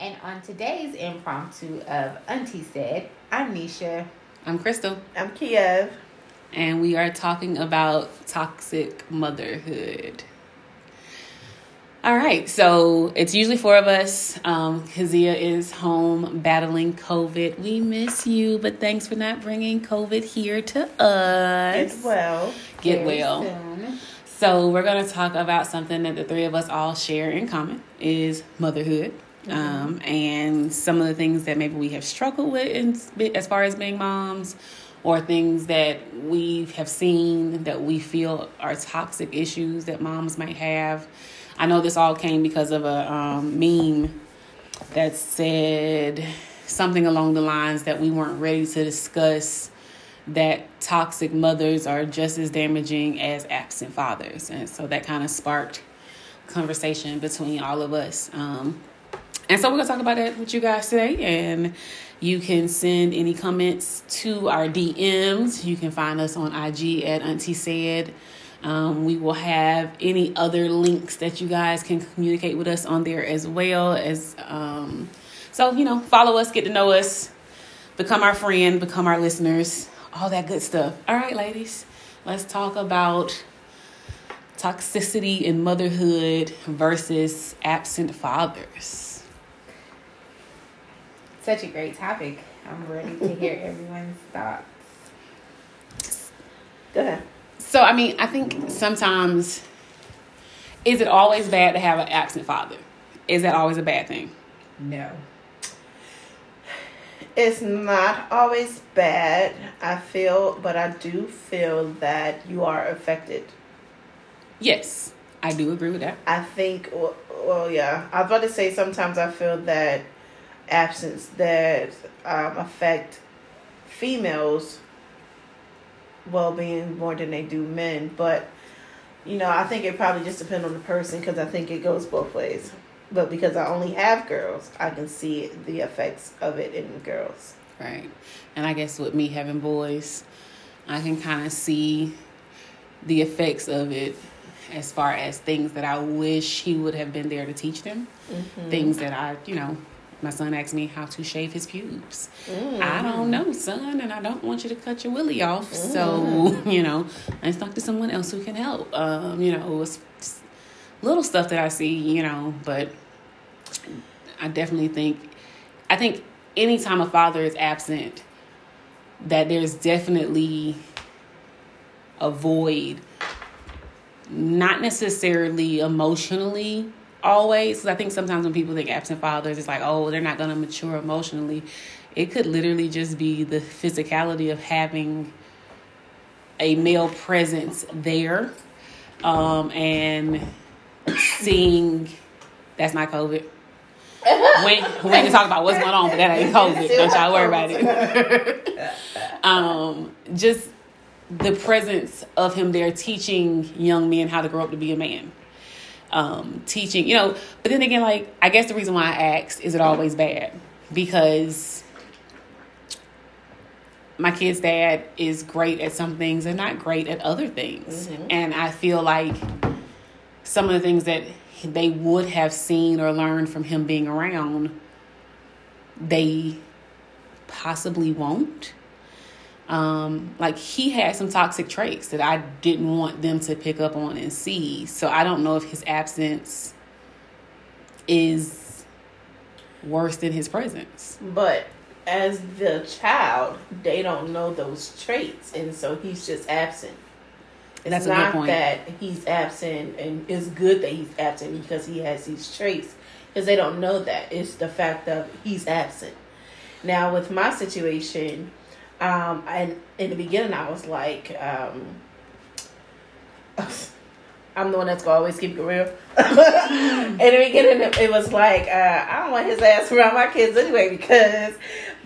And on today's impromptu of Auntie Said, I'm Nisha. I'm Krystal. I'm Kiev. And we are talking about toxic motherhood. All right, so it's usually four of us. Um, Kazia is home battling COVID. We miss you, but thanks for not bringing COVID here to us. Get well. Get well. Soon. So we're going to talk about something that the three of us all share in common is motherhood. Um, and some of the things that maybe we have struggled with in, as far as being moms or things that we have seen that we feel are toxic issues that moms might have I know this all came because of a um, meme that said something along the lines that we weren't ready to discuss that toxic mothers are just as damaging as absent fathers. And so that kind of sparked conversation between all of us. Um, and so we're going to talk about that with you guys today. And you can send any comments to our DMs. You can find us on IG at Auntie Said. Um, we will have any other links that you guys can communicate with us on there as well as um, so you know follow us, get to know us, become our friend, become our listeners, all that good stuff. All right, ladies, let's talk about toxicity in motherhood versus absent fathers. Such a great topic. I'm ready to hear everyone's thoughts. Go ahead. So I mean, I think sometimes is it always bad to have an absent father? Is that always a bad thing? No. It's not always bad, I feel, but I do feel that you are affected. Yes, I do agree with that. I think, well, well yeah, I was about to say sometimes I feel that absence that um, affect females well being more than they do men. But you know, I think it probably just depends on the person because I think it goes both ways. But because I only have girls, I can see the effects of it in girls. Right, and I guess with me having boys, I can kind of see the effects of it as far as things that I wish he would have been there to teach them. Mm-hmm. Things that I, you know, my son asked me how to shave his pubes. Mm. I don't know, son, and I don't want you to cut your willy off. Mm. So, you know, let's talk to someone else who can help. Um, you know, it's little stuff that I see, you know, but I definitely think, I think anytime a father is absent, that there's definitely a void, not necessarily emotionally, always. I think sometimes when people think absent fathers, it's like, oh, they're not going to mature emotionally. It could literally just be the physicality of having a male presence there um, and seeing that's not COVID. when when to talk about what's going on, but that ain't COVID. Don't y'all worry about it. um, just the presence of him there teaching young men how to grow up to be a man um, teaching, you know. But then again, like, I guess the reason why I asked, is it always bad? Because my kid's dad is great at some things and not great at other things. Mm-hmm. And I feel like some of the things that they would have seen or learned from him being around, they possibly won't. Um, like he had some toxic traits that I didn't want them to pick up on and see. So I don't know if his absence is worse than his presence. But as the child, they don't know those traits, and so he's just absent. It's That's not that he's absent, and it's good that he's absent because he has these traits, because they don't know that. It's the fact that he's absent. Now, with my situation, um, and in the beginning, I was like, um, I'm the one that's gonna always keep it real. in the beginning, it was like, uh, I don't want his ass around my kids anyway because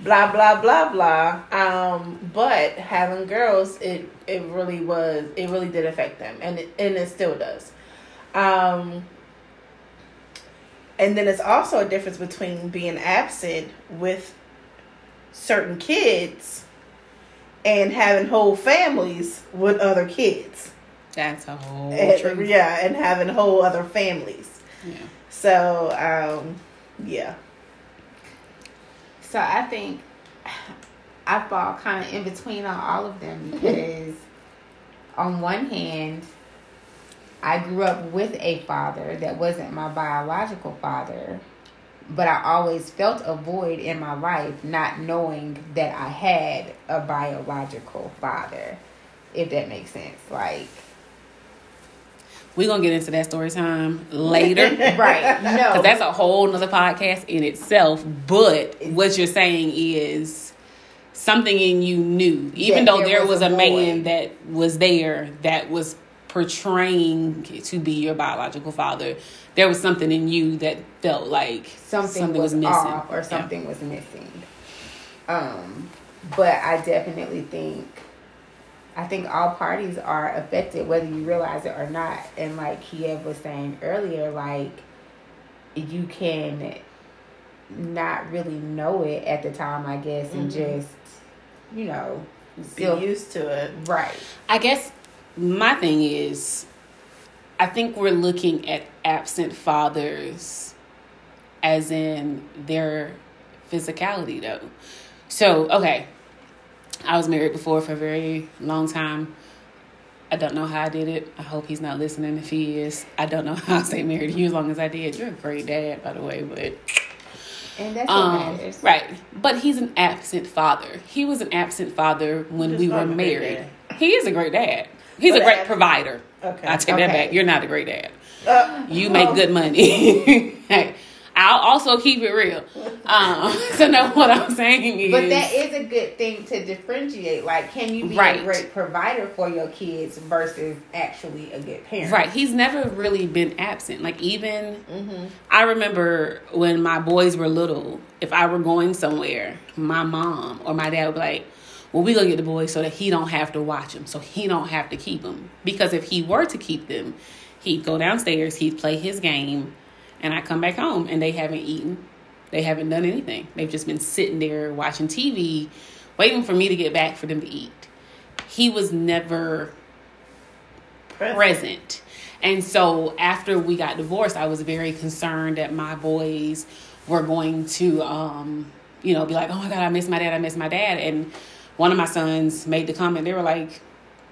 blah blah blah blah. Um, but having girls, it it really was, it really did affect them, and it, and it still does. Um, and then it's also a difference between being absent with certain kids and having whole families with other kids. That's a whole and, yeah, and having whole other families. Yeah. So um, yeah. So I think I fall kind of in between on all of them because, on one hand, I grew up with a father that wasn't my biological father, but I always felt a void in my life not knowing that I had a biological father, if that makes sense. Like, We're gonna get into that story time later. right? No, Because that's a whole nother podcast in itself. But what you're saying is something in you knew, even though there there was was, a a, man that was there that was portraying to be your biological father, there was something in you that felt like something, was, off or something was missing. Um, but I definitely think I think all parties are affected whether you realize it or not. And like Kiev was saying earlier, like you can not really know it at the time, I guess, and Mhm. just you know Be still used to it. right. I guess my thing is, I think we're looking at absent fathers as in their physicality, though. So, okay, I was married before for a very long time. I don't know how I did it. I hope he's not listening. If he is, I don't know how I stayed married to you as long as I did. You're a great dad, by the way, but And that's what um, matters. right. But he's an absent father. He was an absent father when Just we were married. He is a great dad. He's But a great ab- provider. Okay. I take that back. You're not a great dad. Uh, You make oh. good money. hey, I'll also keep it real. Um, so no, what I'm saying is, But that is a good thing to differentiate. Like, can you be Right. a great provider for your kids versus actually a good parent? right. He's never really been absent. Like even Mhm. I remember when my boys were little, if I were going somewhere, my mom or my dad would be like, well, we gonna get the boys so that he don't have to watch them, so he don't have to keep them. Because if he were to keep them, he'd go downstairs, he'd play his game, and I come back home and they haven't eaten, they haven't done anything. They've just been sitting there watching TV, waiting for me to get back for them to eat. He was never Present. present. And so after we got divorced, I was very concerned that my boys were going to, um, you know, be like, oh my God, I miss my dad, I miss my dad. And one of my sons made the comment, they were like,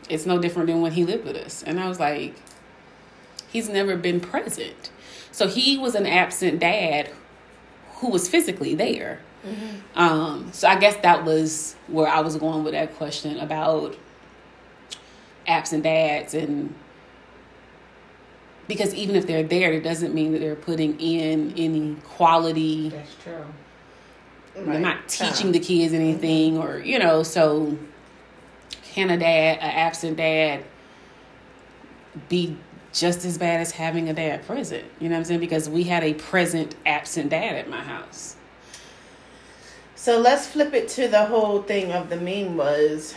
it's no different than when he lived with us. And I was like, he's never been present. So he was an absent dad who was physically there. Um, so I guess that was where I was going with that question about absent dads and because even if they're there, it doesn't mean that they're putting in any quality. That's true. They're not teaching the kids anything, or you know. So, can a dad, an absent dad, be just as bad as having a dad present? You know what I'm saying? Because we had a present absent dad at my house. So let's flip it to the whole thing of the meme was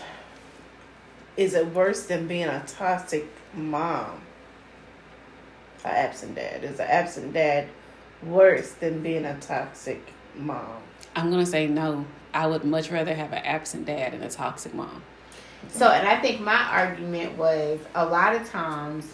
is it worse than being a toxic mom? An absent dad. Is an absent dad worse than being a toxic mom? I'm gonna say no. I would much rather have an absent dad and a toxic mom. So, and I think my argument was a lot of times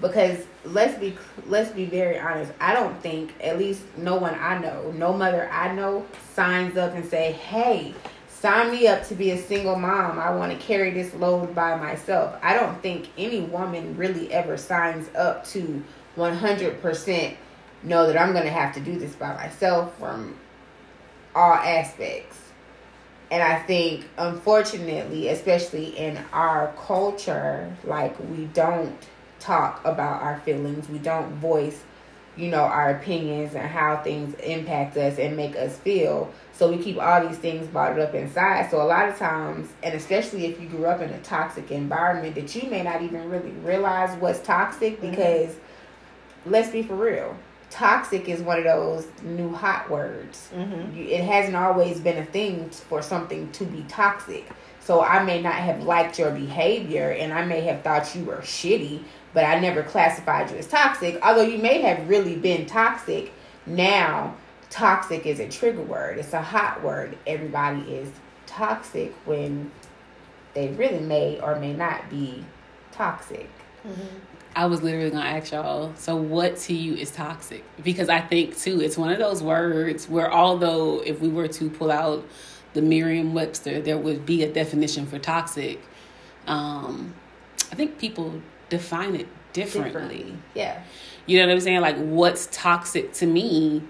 because let's be let's be very honest. I don't think at least no one I know, no mother I know signs up and say, "Hey, sign me up to be a single mom. I want to carry this load by myself." I don't think any woman really ever signs up to 100% know that I'm going to have to do this by myself from all aspects. And I think, unfortunately, especially in our culture, like we don't talk about our feelings, we don't voice, you know, our opinions and how things impact us and make us feel. So we keep all these things bottled up inside. So a lot of times, and especially if you grew up in a toxic environment, that you may not even really realize what's toxic mm-hmm. because, let's be for real, toxic is one of those new hot words Mm-hmm. you- it hasn't always been a thing for something to be toxic. So I may not have liked your behavior and I may have thought you were shitty, but I never classified you as toxic. Although you may have really been toxic, now toxic is a trigger word. It's a hot word. Everybody is toxic when they really may or may not be toxic. I was literally gonna ask y'all. So, what to you is toxic? Because I think too, it's one of those words where, although if we were to pull out the Merriam-Webster, there would be a definition for toxic. Um, I think people define it differently. differently. Yeah. You know what I'm saying? Like, what's toxic to me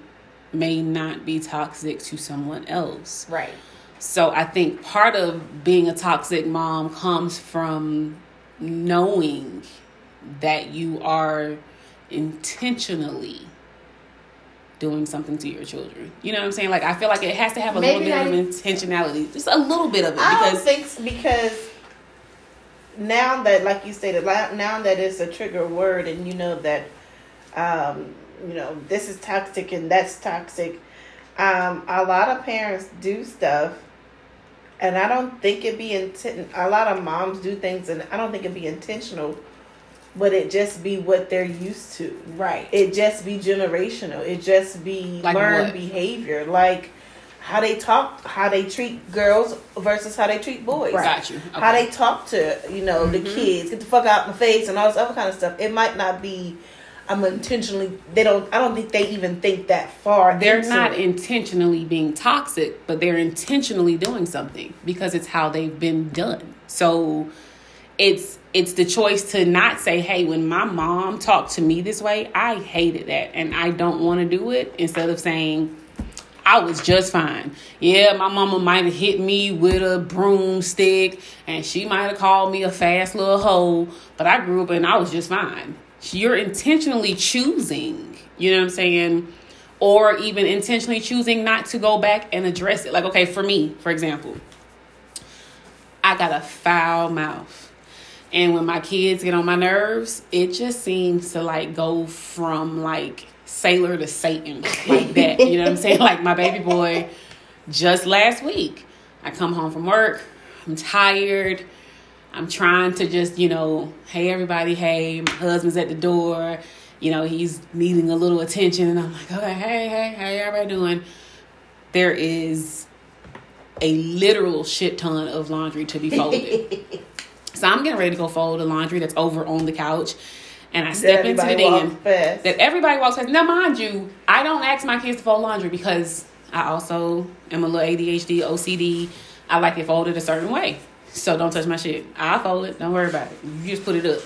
may not be toxic to someone else. Right. So I think part of being a toxic mom comes from knowing that you are intentionally doing something to your children. You know what I'm saying? Like I feel like it has to have a Maybe little bit of intentionality, just a little bit of it. I because, don't think because now that, like you stated, now that it's a trigger word, and you know that, um, you know, this is toxic and that's toxic. Um, a lot of parents do stuff and I don't think it be intent. A lot of moms do things, and I don't think it be intentional, but it just be what they're used to. Right. It just be generational. It just be like learned what? behavior, like how they talk, how they treat girls versus how they treat boys. Right. Got you. Okay. How they talk to you know mm-hmm. the kids, get the fuck out of my face, and all this other kind of stuff. It might not be I'm intentionally they don't I don't think they even think that far. They're not it. intentionally being toxic, but they're intentionally doing something because it's how they've been done. So it's it's the choice to not say, "Hey, when my mom talked to me this way, I hated that and I don't want to do it." Instead of saying, I was just fine. Yeah, my mama might have hit me with a broomstick and she might have called me a fast little hoe, but I grew up and I was just fine you're intentionally choosing, you know what I'm saying? Or even intentionally choosing not to go back and address it. Like, okay, for me, for example, I got a foul mouth. And when my kids get on my nerves, it just seems to like go from like sailor to Satan, like that. you know what I'm saying? Like my baby boy just last week, I come home from work, I'm tired I'm trying to just, you know, hey everybody, hey, my husband's at the door, you know, he's needing a little attention and I'm like, okay, hey, hey, how everybody doing? There is a literal shit ton of laundry to be folded. so I'm getting ready to go fold the laundry that's over on the couch. And I step into the den that everybody walks past. Now, mind you, I don't ask my kids to fold laundry because I also am a little ADHD, OCD. I like it folded a certain way. So don't touch my shit. I'll fold it. Don't worry about it. You just put it up.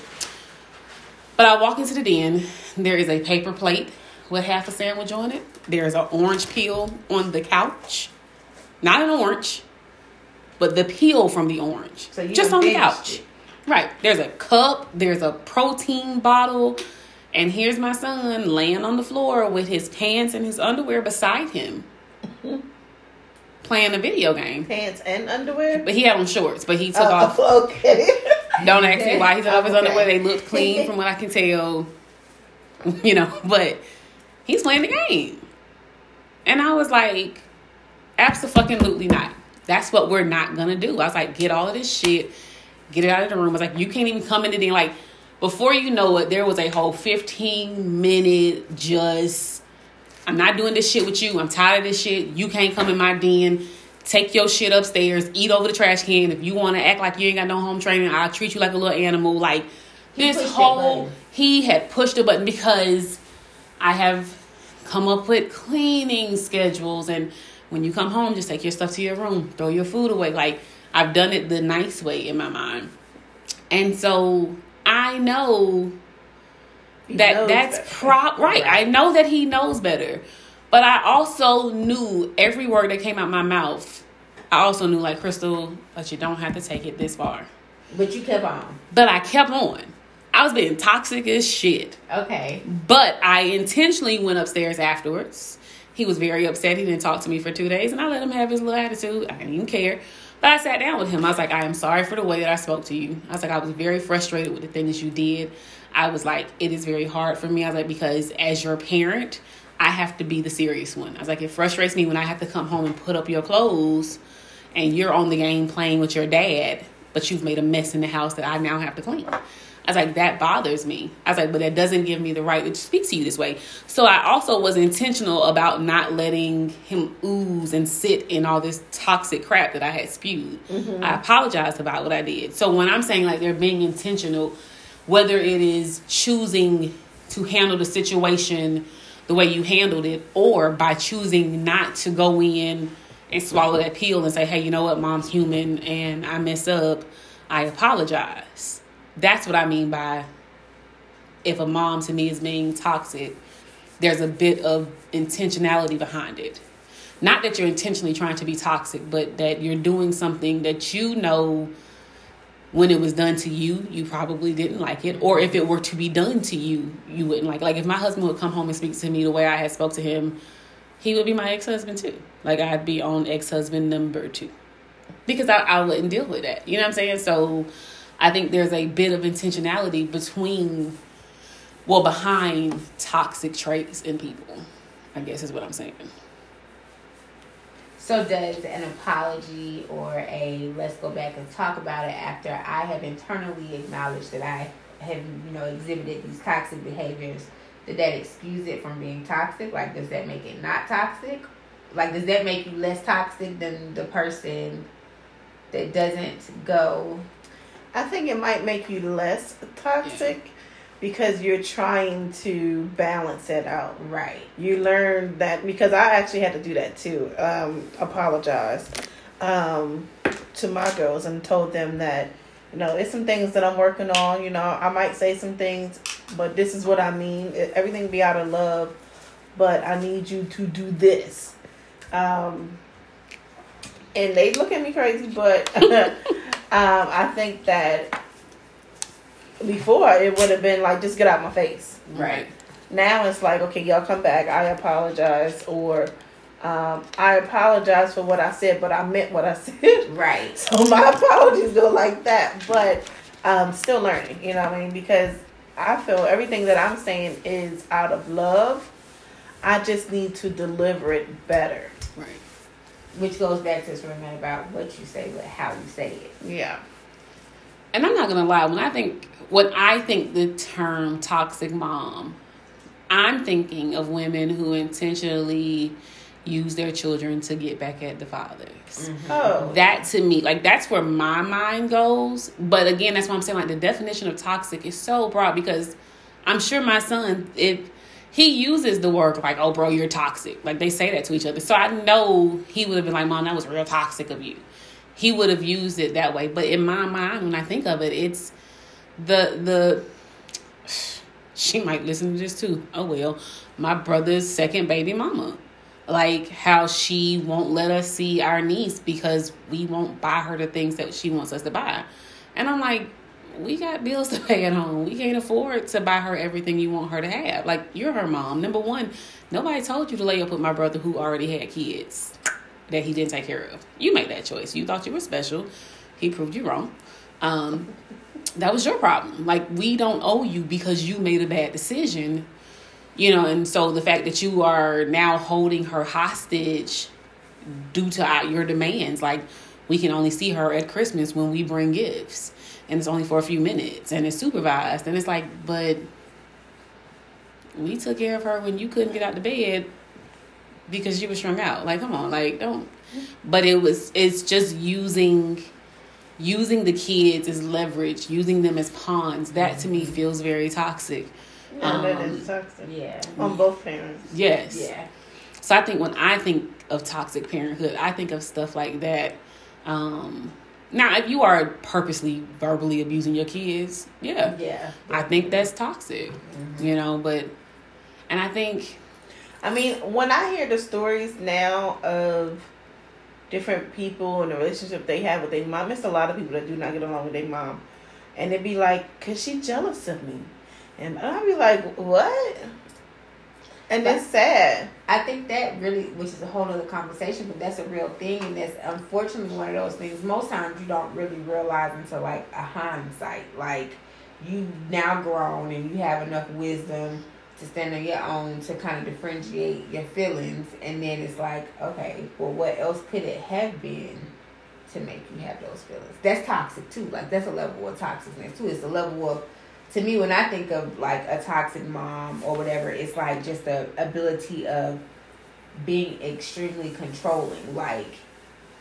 But I walk into the den. There is a paper plate with half a sandwich on it. There's an orange peel on the couch. Not an orange, but the peel from the orange. So just on the couch. It. Right. There's a cup. There's a protein bottle. And here's my son laying on the floor with his pants and his underwear beside him playing a video game. Pants and underwear? But he had on shorts, but he took oh, off. Okay. Don't ask me why he took off his underwear. They looked clean from what I can tell. You know, but he's playing the game. And I was like, absolutely not. That's what we're not gonna do. I was like, get all of this shit, get it out of the room. I was like, you can't even come in the like before you know it, there was a whole 15 minute just I'm not doing this shit with you. I'm tired of this shit. You can't come in my den. Take your shit upstairs. Eat over the trash can. If you want to act like you ain't got no home training, I'll treat you like a little animal. Like he this whole he had pushed the button because I have come up with cleaning schedules and when you come home, just take your stuff to your room, throw your food away. Like I've done it the nice way in my mind. And so I know that that's prop right. right. I know that he knows better. But I also knew every word that came out my mouth. I also knew like Krystal, but you don't have to take it this far. But you kept on. But I kept on. I was being toxic as shit. Okay. But I intentionally went upstairs afterwards. He was very upset. He didn't talk to me for two days, and I let him have his little attitude. I didn't even care. But I sat down with him. I was like, I am sorry for the way that I spoke to you. I was like, I was very frustrated with the things you did. I was like, it is very hard for me. I was like, because as your parent, I have to be the serious one. I was like, it frustrates me when I have to come home and put up your clothes and you're on the game playing with your dad, but you've made a mess in the house that I now have to clean. I was like, that bothers me. I was like, but that doesn't give me the right to speak to you this way. So I also was intentional about not letting him ooze and sit in all this toxic crap that I had spewed. Mm-hmm. I apologized about what I did. So when I'm saying like they're being intentional, whether it is choosing to handle the situation the way you handled it, or by choosing not to go in and swallow that pill and say, hey, you know what, mom's human and I mess up, I apologize. That's what I mean by if a mom to me is being toxic, there's a bit of intentionality behind it. Not that you're intentionally trying to be toxic, but that you're doing something that you know when it was done to you, you probably didn't like it. Or if it were to be done to you, you wouldn't like it. Like if my husband would come home and speak to me the way I had spoke to him, he would be my ex husband too. Like I'd be on ex husband number two. Because I, I wouldn't deal with that. You know what I'm saying? So I think there's a bit of intentionality between well behind toxic traits in people. I guess is what I'm saying. So does an apology or a let's go back and talk about it after I have internally acknowledged that I have, you know, exhibited these toxic behaviors, did that excuse it from being toxic? Like does that make it not toxic? Like does that make you less toxic than the person that doesn't go I think it might make you less toxic yeah because you're trying to balance it out. Right. You learn that because I actually had to do that too. Um, apologize um, to my girls and told them that you know it's some things that I'm working on. You know, I might say some things, but this is what I mean. Everything be out of love, but I need you to do this. Um, and they look at me crazy, but um, I think that before it would have been like just get out my face. Right. Now it's like okay, y'all come back. I apologize, or um, I apologize for what I said, but I meant what I said. Right. So my apologies go like that, but um, still learning. You know what I mean? Because I feel everything that I'm saying is out of love. I just need to deliver it better. Right. Which goes back to this remember about what you say, but how you say it. Yeah. And I'm not gonna lie, when I think when I think the term toxic mom, I'm thinking of women who intentionally use their children to get back at the fathers. Mm-hmm. Oh. That to me, like that's where my mind goes. But again, that's why I'm saying like the definition of toxic is so broad because I'm sure my son, if he uses the word like, oh bro, you're toxic. Like they say that to each other. So I know he would have been like, Mom, that was real toxic of you. He would have used it that way. But in my mind, when I think of it, it's the the she might listen to this too. Oh well, my brother's second baby mama. Like how she won't let us see our niece because we won't buy her the things that she wants us to buy. And I'm like, we got bills to pay at home. We can't afford to buy her everything you want her to have. Like you're her mom. Number one, nobody told you to lay up with my brother who already had kids that he didn't take care of. You made that choice. You thought you were special. He proved you wrong. Um, that was your problem. Like we don't owe you because you made a bad decision. You know, and so the fact that you are now holding her hostage due to your demands, like we can only see her at Christmas when we bring gifts, and it's only for a few minutes, and it's supervised, and it's like, but we took care of her when you couldn't get out the bed because you were strung out. Like, come on, like don't. But it was, it's just using using the kids as leverage, using them as pawns, that to me feels very toxic. Yeah, um, that is toxic. Yeah. On both parents. Yes. Yeah. So I think when I think of toxic parenthood, I think of stuff like that. Um, now, if you are purposely verbally abusing your kids, yeah, yeah, I think that's toxic. Mm-hmm. You know, but and I think, I mean, when I hear the stories now of different people and the relationship they have with their mom. It's a lot of people that do not get along with their mom. And they'd be like, cause she jealous of me. And I'd be like, what? And but it's sad. I think that really, which is a whole other conversation, but that's a real thing. And that's unfortunately one of those things. Most times you don't really realize until like a hindsight. Like you now grown and you have enough wisdom to stand on your own to kind of differentiate your feelings and then it's like okay well what else could it have been to make you have those feelings that's toxic too like that's a level of toxicness too it's a level of to me when i think of like a toxic mom or whatever it's like just the ability of being extremely controlling. Like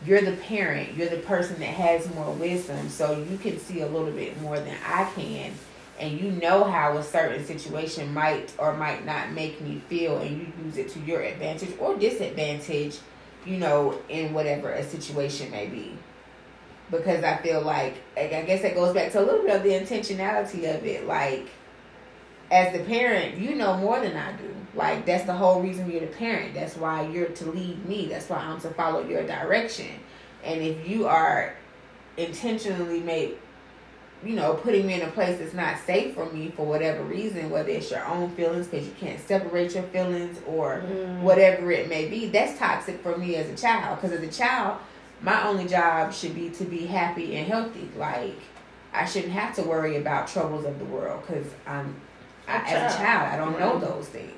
you're the parent you're the person that has more wisdom so you can see a little bit more than i can and you know how a certain situation might or might not make me feel and you use it to your advantage or disadvantage you know in whatever a situation may be because i feel like i guess that goes back to a little bit of the intentionality of it. Like as the parent you know more than i do. Like that's the whole reason you're the parent. That's why you're to lead me. That's why i'm to follow your direction. And if you are intentionally made you know, putting me in a place that's not safe for me for whatever reason, whether it's your own feelings because you can't separate your feelings or mm. whatever it may be, that's toxic for me as a child. Because as a child, my only job should be to be happy and healthy. Like, I shouldn't have to worry about troubles of the world because I'm, I, as a child, I don't know those things.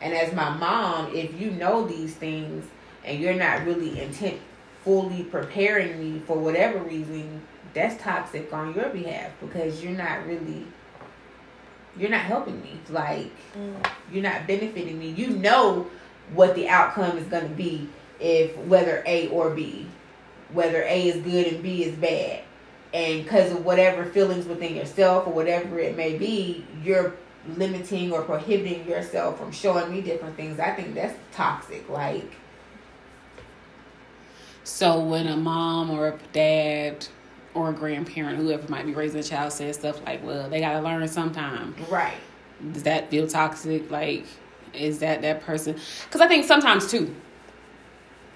And as my mom, if you know these things and you're not really intent fully preparing me for whatever reason that's toxic on your behalf because you're not really you're not helping me like mm. you're not benefiting me you know what the outcome is going to be if whether a or b whether a is good and b is bad and because of whatever feelings within yourself or whatever it may be you're limiting or prohibiting yourself from showing me different things i think that's toxic like so when a mom or a dad or a grandparent, whoever might be raising a child, says stuff like, "Well, they got to learn sometime." Right. Does that feel toxic? Like, is that that person? Because I think sometimes too.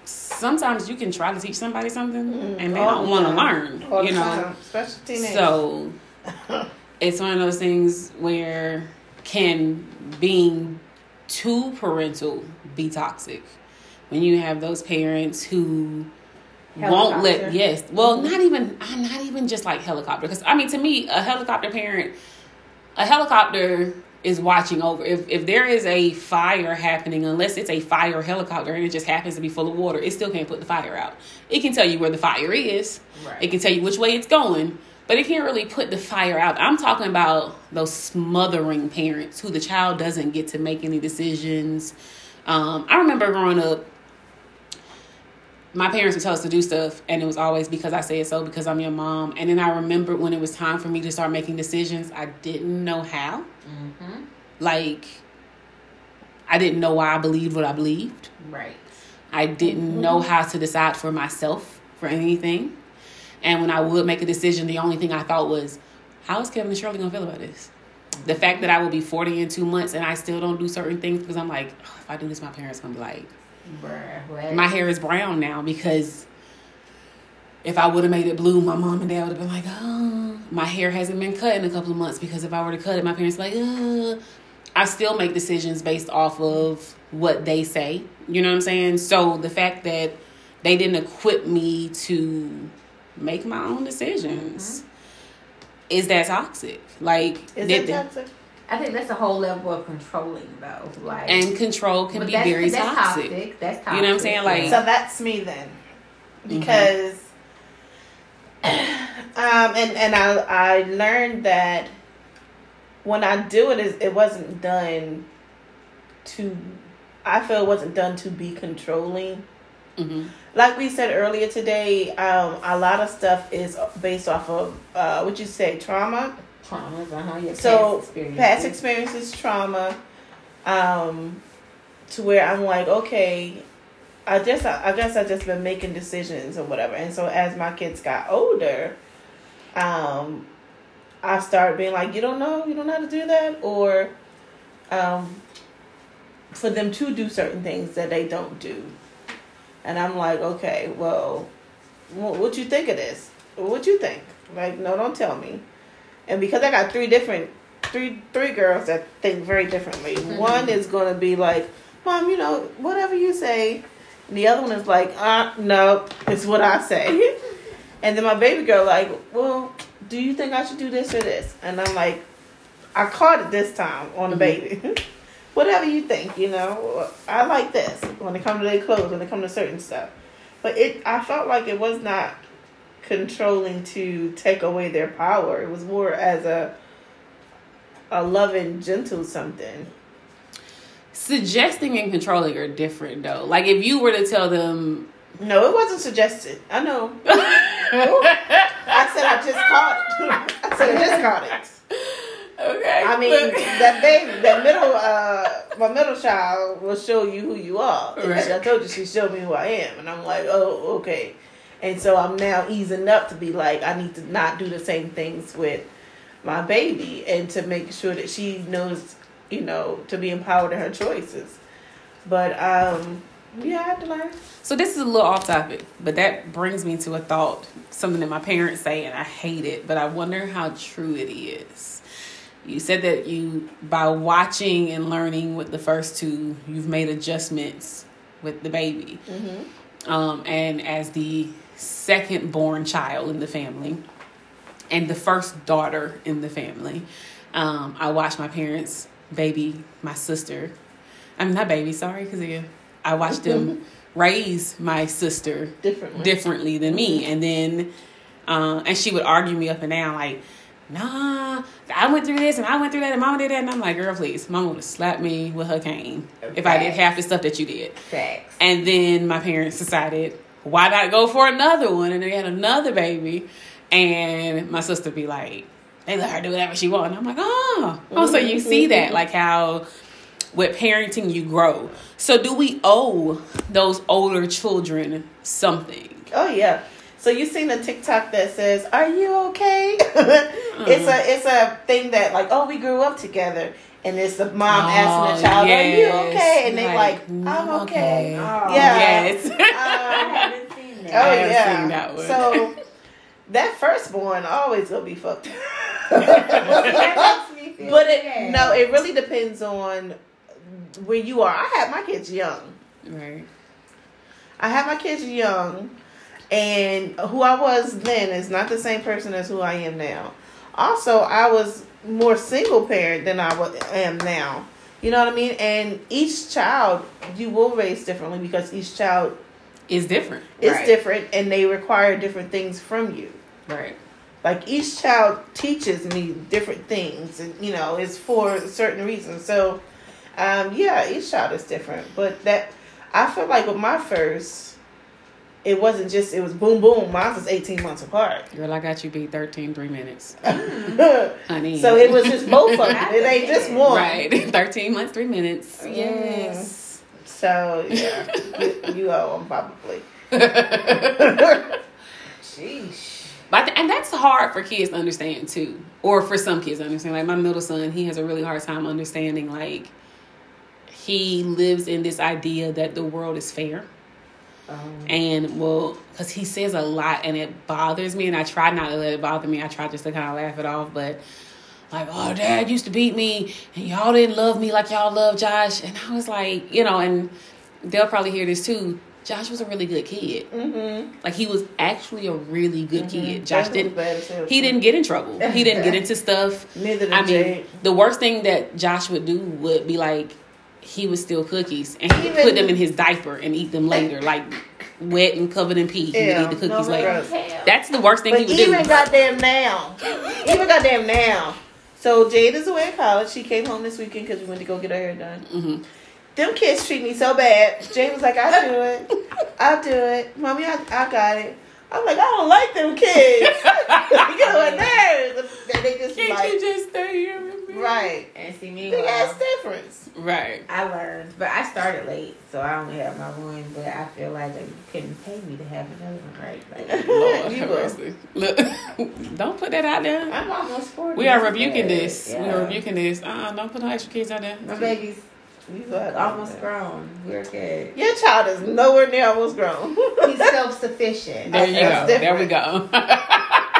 Sometimes you can try to teach somebody something mm, and they don't want to learn. You know, especially teenagers. So it's one of those things where can being too parental be toxic when you have those parents who won't let yes well mm-hmm. not even i'm not even just like helicopter because i mean to me a helicopter parent a helicopter is watching over if if there is a fire happening unless it's a fire helicopter and it just happens to be full of water it still can't put the fire out it can tell you where the fire is right. it can tell you which way it's going but it can't really put the fire out i'm talking about those smothering parents who the child doesn't get to make any decisions um, i remember growing up my parents would tell us to do stuff and it was always because I said so because I'm your mom. And then I remember when it was time for me to start making decisions, I didn't know how. Mm-hmm. Like I didn't know why I believed what I believed. Right. I didn't mm-hmm. know how to decide for myself for anything. And when I would make a decision, the only thing I thought was, how is Kevin and Shirley gonna feel about this? The fact that I will be 40 in two months and I still don't do certain things because I'm like, oh, if I do this, my parents gonna be like, Bruh, my hair is brown now because if I would have made it blue, my mom and dad would have been like, oh, my hair hasn't been cut in a couple of months because if I were to cut it, my parents like, oh. I still make decisions based off of what they say. You know what I'm saying? So the fact that they didn't equip me to make my own decisions mm-hmm. is that toxic? Like, is it toxic? I think that's a whole level of controlling though. Like and control can be very that's toxic. toxic. That's toxic. You know what I'm saying? Like so that's me then, mm-hmm. because mm-hmm. um and and I I learned that when I do it, is it wasn't done to. I feel it wasn't done to be controlling. Mm-hmm. Like we said earlier today, um, a lot of stuff is based off of uh, what you say trauma traumas. Uh-huh. So past experiences. past experiences, trauma, um, to where I'm like, okay, I just I, I guess I just been making decisions or whatever. And so as my kids got older, um, I start being like, you don't know, you don't know how to do that, or um, for them to do certain things that they don't do. And I'm like, okay, well, what you think of this? What you think? Like, no, don't tell me and because I got three different three three girls that think very differently. Mm-hmm. One is going to be like, "Mom, you know, whatever you say." And the other one is like, "Uh, no, it's what I say." and then my baby girl like, "Well, do you think I should do this or this?" And I'm like, "I caught it this time on the mm-hmm. baby." whatever you think, you know. I like this when it comes to their clothes, when it comes to certain stuff. But it, I felt like it was not controlling to take away their power. It was more as a a loving, gentle something. Suggesting and controlling are different though. Like if you were to tell them No, it wasn't suggested. I know. I said I just caught it. I said I just caught it. Okay. I mean, that baby, that middle, uh, my middle child will show you who you are. And Right. I told you she showed me who I am, and I'm like, oh, okay. And so I'm now easing up to be like, I need to not do the same things with my baby, and to make sure that she knows, you know, to be empowered in her choices. But um, yeah, I had to learn. So this is a little off topic, but that brings me to a thought, something that my parents say, and I hate it, but I wonder how true it is. You said that you, by watching and learning with the first two, you've made adjustments with the baby. Um, and as the second born child in the family, and the first daughter in the family, um, I watched my parents baby my sister. I'm not baby, sorry, because I watched them raise my sister Differently. differently than me, and then uh, and she would argue me up and down like, "Nah, I went through this and I went through that and Mama did that," and I'm like, "Girl, please, Mama would have slapped me with her cane if I did half the stuff that you did." Facts. And then my parents decided, why not go for another one? And they had another baby. And my sister be like, they let her do whatever she want. And I'm like, oh, oh, so you see that, like how with parenting you grow. So do we owe those older children something? Oh yeah. So you've seen the TikTok that says, "Are you okay?" It's a it's a thing that like, oh, we grew up together, and it's the mom Oh, asking the child, yes. "Are you okay?" And they Like, like, "I'm "Mm, okay." okay. Oh, Yeah. Yes. I Um, haven't seen that. oh I haven't yeah. seen that one. So that firstborn always gonna be fucked. that makes me feel but it no, it really depends on where you are. I had my kids young. right. I had my kids young, and who I was then is not the same person as who I am now. Also, I was more single parent than I am now. You know what I mean? And each child you will raise differently because each child is different. is Right. different and they require different things from you. Right. Like each child teaches me different things, and you know, it's for certain reasons. So, um, yeah, each child is different. But that I feel like with my first, it wasn't just it was boom boom. Mine was eighteen months apart. Girl, I got you beat 13, three minutes. so it was just both of them. It ain't just one. Right. 13 months, three minutes. Mm. Yes. So yeah, you, you owe them probably. Sheesh. But and that's hard for kids to understand too, or for some kids to understand. Like my middle son, he has a really hard time understanding. Like he lives in this idea that the world is fair, Um, and well, because he says a lot, and it bothers me. And I try not to let it bother me. I try just to kind of laugh it off, but. Like, oh, dad used to beat me, and y'all didn't love me like y'all love Josh. And I was like, you know, and they'll probably hear this too. Josh was a really good kid. Mm-hmm. Like he was actually a really good kid. Josh didn't Bad as hell, he didn't get in trouble. He didn't get into stuff. Neither did I mean, the worst thing that Josh would do would be like he would steal cookies and he would put them in his diaper and eat them later, like wet and covered in pee. He Yeah, would eat the no cookies later. hell. That's the worst thing But he would even do. Even goddamn now, even goddamn now. So Jade is away at college. She came home this weekend because we went to go get her hair done. hmm Them kids treat me so bad. Jade was like, "I'll do it. I'll do it, mommy. I, I got it." I'm like, I don't like them kids. you know what nerves? And They just Can't like you just stay here with me? right. And see me. Big ass difference. Right. I learned, but I started late, so I only have my one. But I feel like you couldn't pay me to have another one, right? Like, Lord You mercy. Look, don't put that out there. I'm almost forty. We are rebuking bad. this. We are rebuking this. Uh, don't put no extra kids out there. My baby's You go ahead. almost grown. We're good. Your child is nowhere near almost grown. He's self sufficient. There you That's go. There we go.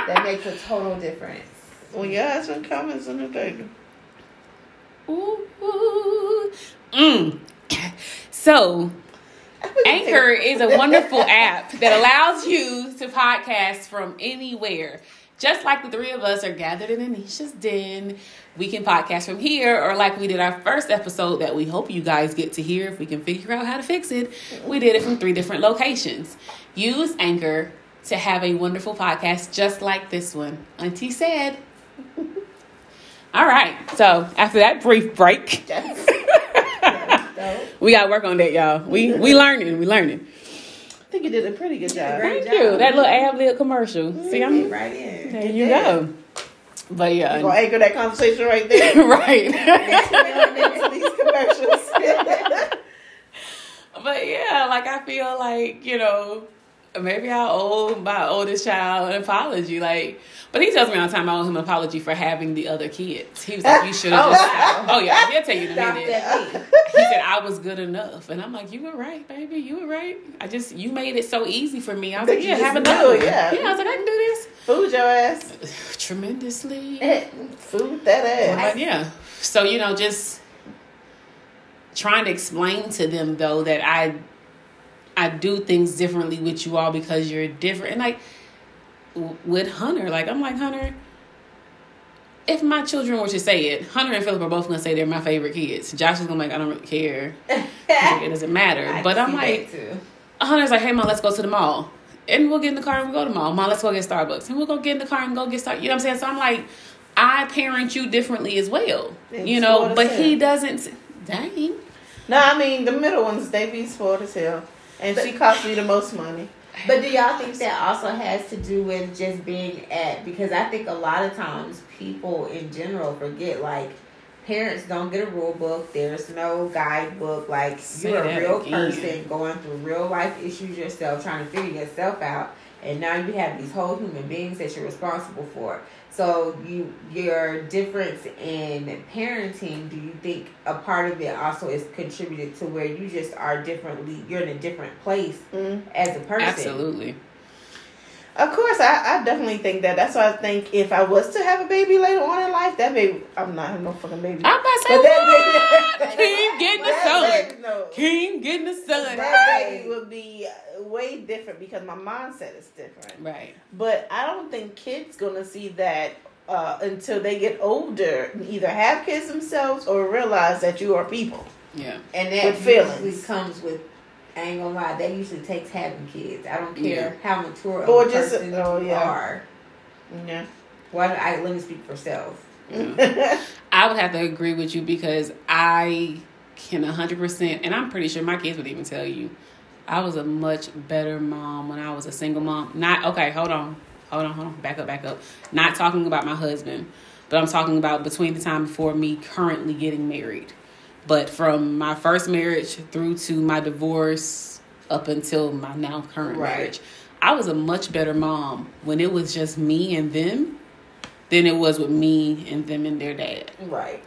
That makes a total difference. when your husband comes in the baby. Ooh, ooh. Mm. So, Anchor is a wonderful app that allows you to podcast from anywhere. Just like the three of us are gathered in Annisha's den, we can podcast from here, or like we did our first episode that we hope you guys get to hear if we can figure out how to fix it. We did it from three different locations. Use Anchor to have a wonderful podcast just like this one. Auntie said. All right, so after that brief break, Yes. We got to work on that, y'all. We we learning, we learning. I think you did a pretty good job. Great Thank you. job. That little ad lib commercial. See, Get I'm right in. there. You go. But yeah, You gonna anchor that conversation right there. right. These commercials. But yeah, like I feel like you know, maybe I owe my oldest child an apology. Like, but he tells me all the time I owe him an apology for having the other kids. He was like, "You should have Oh, just." Oh yeah, he'll tell you in a minute. He said I was good enough, and I'm like, "You were right, baby. You were right. I just you made it so easy for me. I was like, yeah, have another. yeah. yeah. I was like, I can do this Food your ass. tremendously. Eh, Food that ass. But yeah, so you know, just trying to explain to them though that I I do things differently with you all because you're different. And like w- with Hunter, like I'm like Hunter. If my children were to say it, Hunter and Philip are both gonna say they're my favorite kids. Josh is gonna be like, I don't really care. it doesn't matter. But I'm like, too. Hunter's like, hey, mom, let's go to the mall. And we'll get in the car and we'll go to the mall. Mom, let's go get Starbucks. And we'll go get in the car and go get Starbucks. You know what I'm saying? So I'm like, I parent you differently as well. And you know, but he doesn't. Dang. No, I mean the middle ones, they be spoiled as hell. And she cost me the most money. But do y'all think that also has to do with just being at? Because I think a lot of times people in general forget like parents don't get a rule book. There's no guidebook. Like Say you're a real again. person going through real life issues yourself, trying to figure yourself out. And now you have these whole human beings that you're responsible for. So you your difference in parenting, do you think a part of it also is contributed to where you just are differently you're in a different place Mm. as a person? Absolutely. Of course, I, I definitely think that. That's why I think if I was to have a baby later on in life, that baby, I'm not having no fucking baby. I'm about to say, But that what? baby- King getting the That sun. baby, no. King getting the sun. That baby would be way different because my mindset is different. Right. But I don't think kids gonna see that uh, until they get older, and either have kids themselves or realize that you are people. Yeah. And that With feelings. comes with, I ain't gonna lie, that usually takes having kids. I don't care how mature of Or a just- person oh, you yeah. are. Yeah. Why well, I let me speak for self. I would have to agree with you because I can 100%, and I'm pretty sure my kids would even tell you, I was a much better mom when I was a single mom. Not, okay, hold on. Hold on, hold on. Back up, back up. Not talking about my husband, but I'm talking about between the time before me currently getting married. But from my first marriage through to my divorce up until my now current Right. marriage, I was a much better mom when it was just me and them than it was with me and them and their dad Right.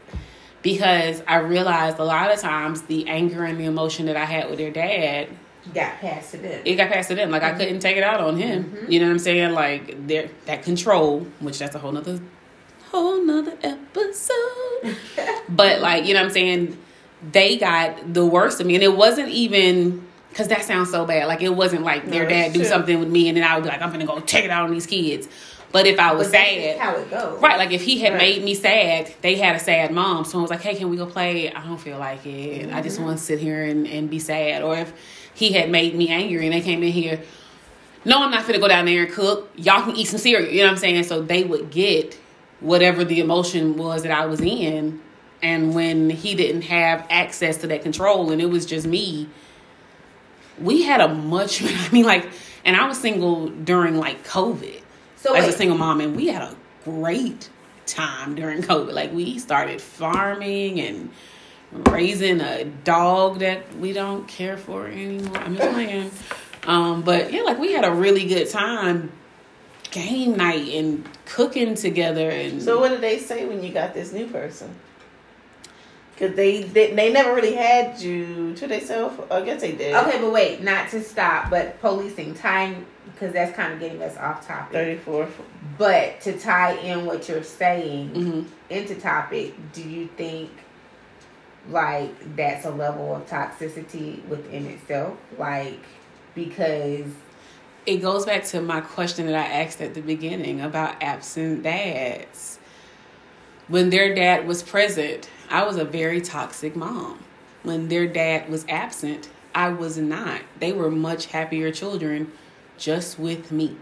because I realized a lot of times the anger and the emotion that I had with their dad, Got past to them. it got passed to them. Like I couldn't take it out on him. Mhm. You know what I'm saying? Like there that control, which that's a whole nother whole nother episode. but like, you know what I'm saying? They got the worst of me. And it wasn't even because that sounds so bad. Like it wasn't like their No, dad do true. something with me and then I would be like, I'm gonna go check it out on these kids. But if I was but sad, how it goes. Right, like if he had Right. made me sad, they had a sad mom. So I was like, hey, can we go play? I don't feel like it. I just mm-hmm. want to sit here and, and be sad. Or if he had made me angry and they came in here, no, I'm not gonna go down there and cook. Y'all can eat some cereal. You know what I'm saying? So they would get whatever the emotion was that I was in. And when he didn't have access to that control and it was just me, we had a much, I mean, like, and I was single during like COVID So as a single mom, and we had a great time during COVID. Like we started farming and raising a dog that we don't care for anymore. I'm just playing. Um, but yeah, like we had a really good time, game night and cooking together and So what did they say when you got this new person? Because they, they they never really had you to themselves. I guess they did. okay, but wait, not to stop, but policing, tying, because that's kind of getting us off topic. Thirty four. But to tie in what you're saying Mhm. into topic, do you think like that's a level of toxicity within itself? Like because it goes back to my question that I asked at the beginning about absent dads. When their dad was present, I was a very toxic mom. When their dad was absent, I was not. They were much happier children just with me.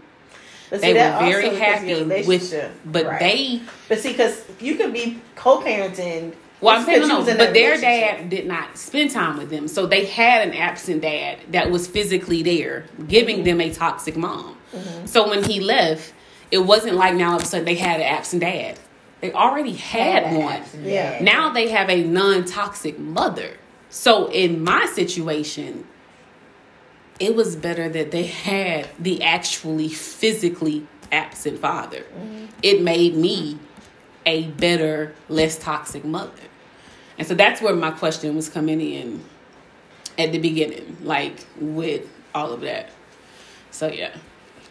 They were very also because of your happy with, but Right. they. But see, because you could be co-parenting. Well, I'm saying no, you no, was in but their dad did not spend time with them, so they had an absent dad that was physically there, giving them a toxic mom. Mm-hmm. So when he left, it wasn't like now all of a sudden they had an absent dad. They already had, Had one. Yeah. Now they have a non toxic mother. So in my situation, it was better that they had the actually physically absent father. Mm-hmm. It made me a better, less toxic mother. And so that's where my question was coming in at the beginning, like with all of that. So yeah.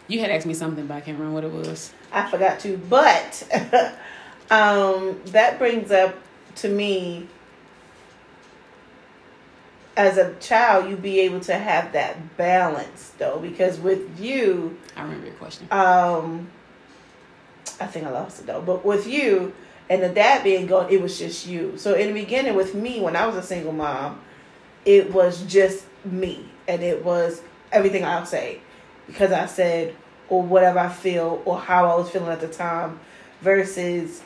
You had asked me something, but I can't remember what it was. I forgot to, but um, that brings up to me as a child, you be able to have that balance though, because with you, I remember your question. um, I think I lost it though, but with you and the dad being gone, it was just you. So in the beginning, with me, when I was a single mom, it was just me, and it was everything I'll say because I said or whatever I feel or how I was feeling at the time versus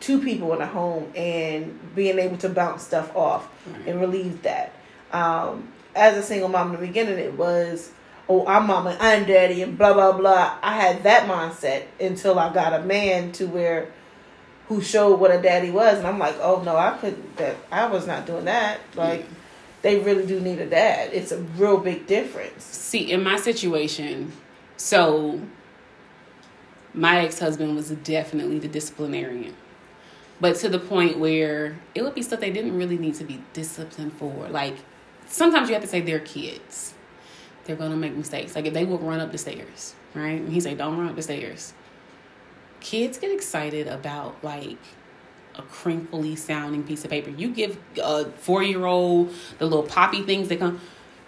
two people in a home and being able to bounce stuff off and relieve that. Um, as a single mom in the beginning, it was, oh, I'm mama, I'm daddy, and blah, blah, blah. I had that mindset until I got a man to where, who showed what a daddy was. And I'm like, oh, no, I couldn't, that, I was not doing that. Like, they really do need a dad. It's a real big difference. See, in my situation, so my ex husband was definitely the disciplinarian. But to the point where it would be stuff they didn't really need to be disciplined for. Like, sometimes you have to say they're kids. They're to make mistakes. Like, if they would run up the stairs, right? And he say, don't run up the stairs. Kids get excited about, like, a crinkly sounding piece of paper. You give a four year old the little poppy things that come,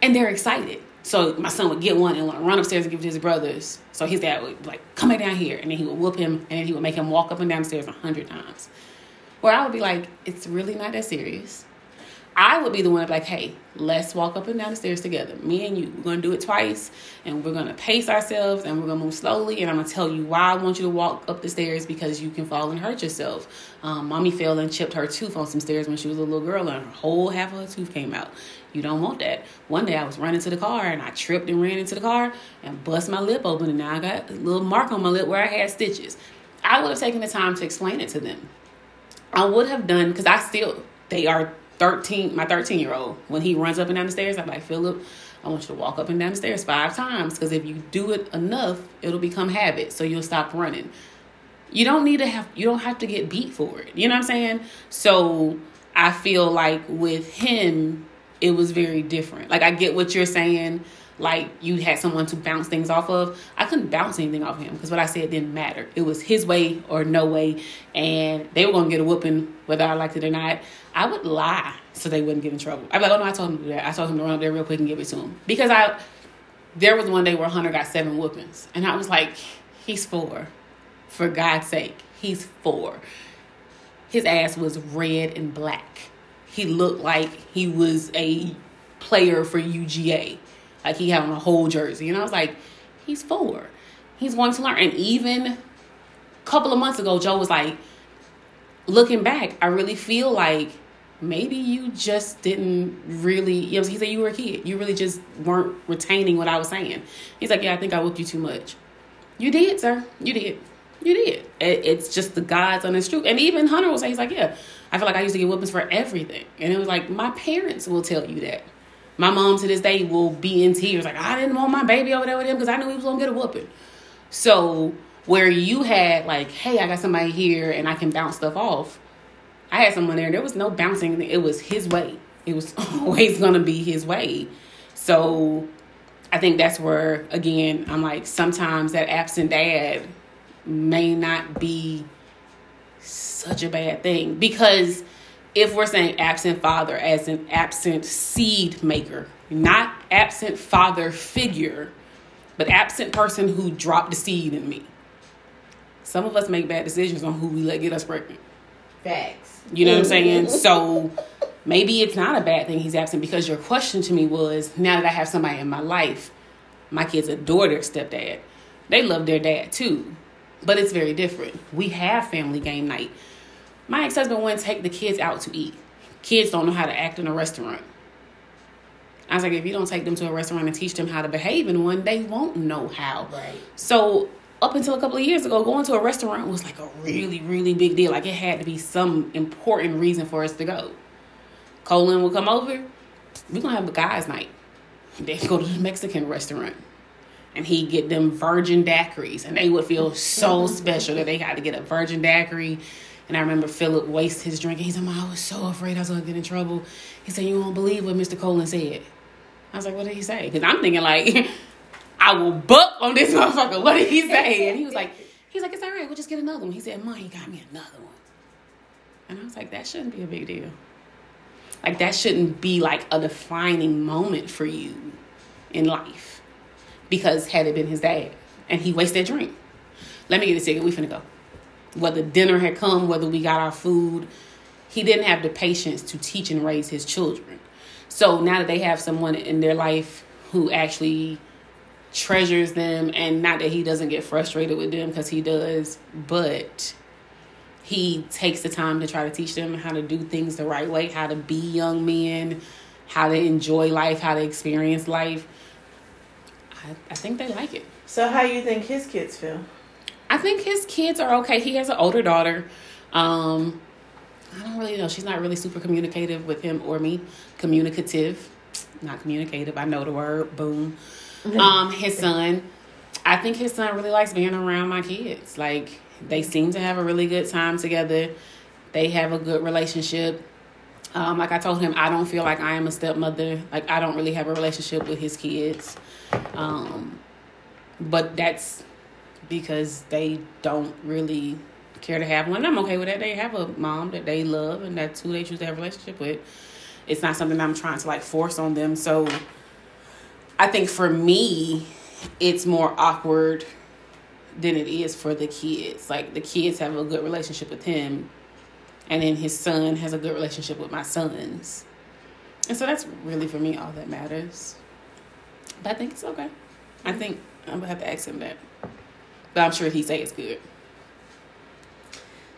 and they're excited. So my son would get one and run upstairs and give it to his brothers. So his dad would like, come back down here. And then he would whoop him and then he would make him walk up and down the stairs a hundred times. Where I would be like, it's really not that serious. I would be the one like, hey, let's walk up and down the stairs together. Me and you. We're gonna do it twice and we're gonna pace ourselves and we're gonna move slowly and I'm gonna tell you why I want you to walk up the stairs because you can fall and hurt yourself. Um, mommy fell and chipped her tooth on some stairs when she was a little girl and her whole half of her tooth came out. You don't want that. One day I was running to the car and I tripped and ran into the car and bust my lip open and now I got a little mark on my lip where I had stitches. I would have taken the time to explain it to them. I would have done because I still they are 13 my 13 year old when he runs up and down the stairs i'm like philip i want you to walk up and down the stairs five times because if you do it enough it'll become habit so you'll stop running. You don't need to have you don't have to get beat for it you know what i'm saying? So i feel like with him it was very different. Like i get what you're saying like you had someone to bounce things off of i couldn't bounce anything off him because what i said didn't matter. It was his way or no way and they were to get a whooping whether i liked it or not. I would lie so they wouldn't get in trouble. I'd be like oh no i told him to do that. I told him to run up there real quick and give it to him. Because i there was one day where hunter got seven whoopings and i was like he's four. For god's sake he's four. His ass was red and black. He looked like he was a player for uga like he had on a whole jersey. And I was like, he's four. He's going to learn. And even a couple of months ago, Joe was like, looking back, I really feel like maybe you just didn't really, you know, he said you were a kid. You really just weren't retaining what I was saying. He's like, yeah, I think I whooped you too much. You did, sir. You did. You did. It, it's just the God's honest truth. And even Hunter will say, he's like, yeah, I feel like I used to get whoopings for everything. And it was like, my parents will tell you that. My mom to this day will be in tears, like I didn't want my baby over there with him because I knew he was gonna get a whooping. So where you had like, hey, I got somebody here and I can bounce stuff off. I had someone there. There was no bouncing. It was his way. It was always gonna be his way. So I think that's where again I'm like sometimes that absent dad may not be such a bad thing because if we're saying absent father as an absent seed maker, not absent father figure, but absent person who dropped the seed in me. Some of us make bad decisions on who we let get us pregnant. Facts. You know what I'm saying? So maybe it's not a bad thing he's absent because your question to me was now that I have somebody in my life, my kids adore their stepdad. They love their dad too, but it's very different. We have family game night. My ex husband wouldn't take the kids out to eat. Kids don't know how to act in a restaurant. I was like, if you don't take them to a restaurant and teach them how to behave in one, they won't know how. Right. So up until a couple of years ago, going to a restaurant was like a really, really big deal. Like it had to be some important reason for us to go. Colin would come over. We're gonna have a guys' night. They go to the Mexican restaurant. And he'd get them virgin daiquiris. And they would feel so special that they got to get a virgin daiquiri. And I remember Philip waste his drink. He said, I was so afraid I was gonna get in trouble. He said, You won't believe what Mr. Colin said. I was like, What did he say? Because I'm thinking like I will buck on this motherfucker. What did he say? And he was like, he's like, it's all right. We'll just get another one. He said, Mom, he got me another one. And I was like, that shouldn't be a big deal. Like that shouldn't be like a defining moment for you in life. Because had it been his dad and he wasted that drink. Let me get a second. We finna go. Whether dinner had come, whether we got our food, he didn't have the patience to teach and raise his children. So now that they have someone in their life who actually treasures them and not that he doesn't get frustrated with them because he does but he takes the time to try to teach them how to do things the right way how to be young men how to enjoy life how to experience life i, I think they like it So how you think his kids feel? I think his kids are okay he has an older daughter um i don't really know she's not really super communicative with him or me communicative not communicative i know the word boom um, his son. I think his son really likes being around my kids. Like they seem to have a really good time together. They have a good relationship. Um, like I told him, I don't feel like I am a stepmother. Like I don't really have a relationship with his kids. Um, but that's because they don't really care to have one. I'm okay with that. They have a mom that they love, and that's who they choose to have a relationship with. It's not something I'm trying to like force on them. So I think for me, it's more awkward than it is for the kids. Like the kids have a good relationship with him, and then his son has a good relationship with my sons. And so that's really for me all that matters. But I think it's okay. I think I'm gonna have to ask him that. But I'm sure he say it's good.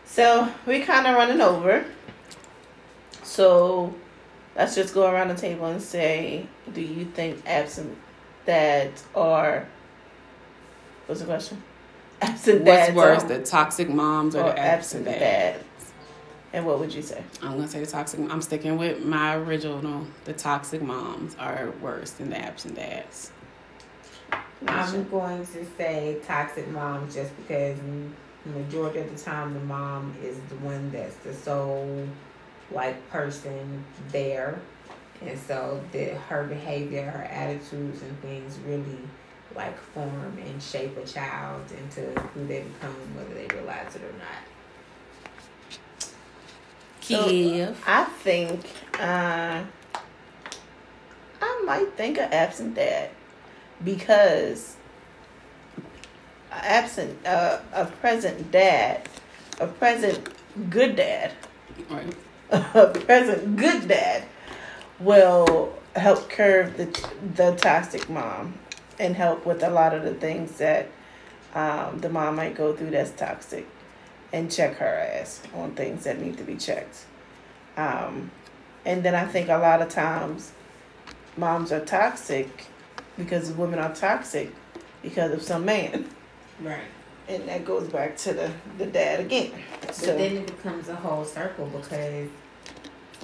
So we kind of running over. So let's just go around the table and say, do you think absent dads are? What's the question? Absent dads. What's worse, the toxic moms or, or the absent dads? dads? And what would you say? I'm gonna say the toxic. I'm sticking with my original. The toxic moms are worse than the absent dads. I'm going to say toxic moms just because the majority of the time the mom is the one that's the sole like person there. And so the her behavior, her attitudes and things really like form and shape a child into who they become whether they realize it or not. So, I think uh, I might think of absent dad because absent uh, a present dad, a present good dad, right. a present good dad will help curb the the toxic mom and help with a lot of the things that um, the mom might go through that's toxic and check her ass on things that need to be checked. Um, and then I think a lot of times moms are toxic because women are toxic because of some man. Right. And that goes back to the, the dad again. But So then it becomes a whole circle because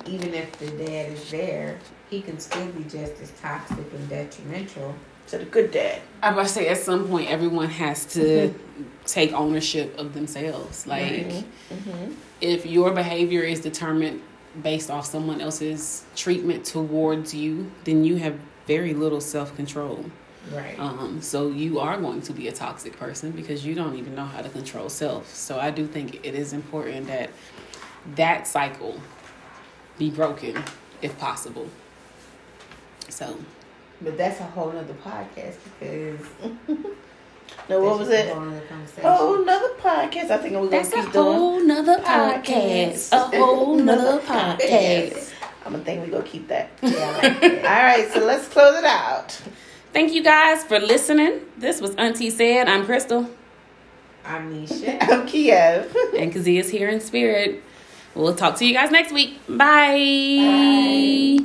even if the dad is there, he can still be just as toxic and detrimental. to the good dad. I was about to say at some point everyone has to take ownership of themselves. Like Mm-hmm. if your behavior is determined based off someone else's treatment towards you, then you have very little self control. Right. Um, so you are going to be a toxic person because you don't even know how to control self. So I do think it is important that that cycle be broken if possible. So But that's a whole nother podcast because No, what was that's it? A whole nother conversation. Oh, another podcast. I think we're gonna that's a keep doing. whole nother Podcast. podcast. A whole nother podcast. I'm gonna think we're gonna keep that. Yeah. All right, so let's close it out. Thank you guys for listening. This was Auntie Said. I'm Krystal. I'm Nisha. I'm Kiev. And Kazia's here in spirit. We'll talk to you guys next week. Bye. Bye.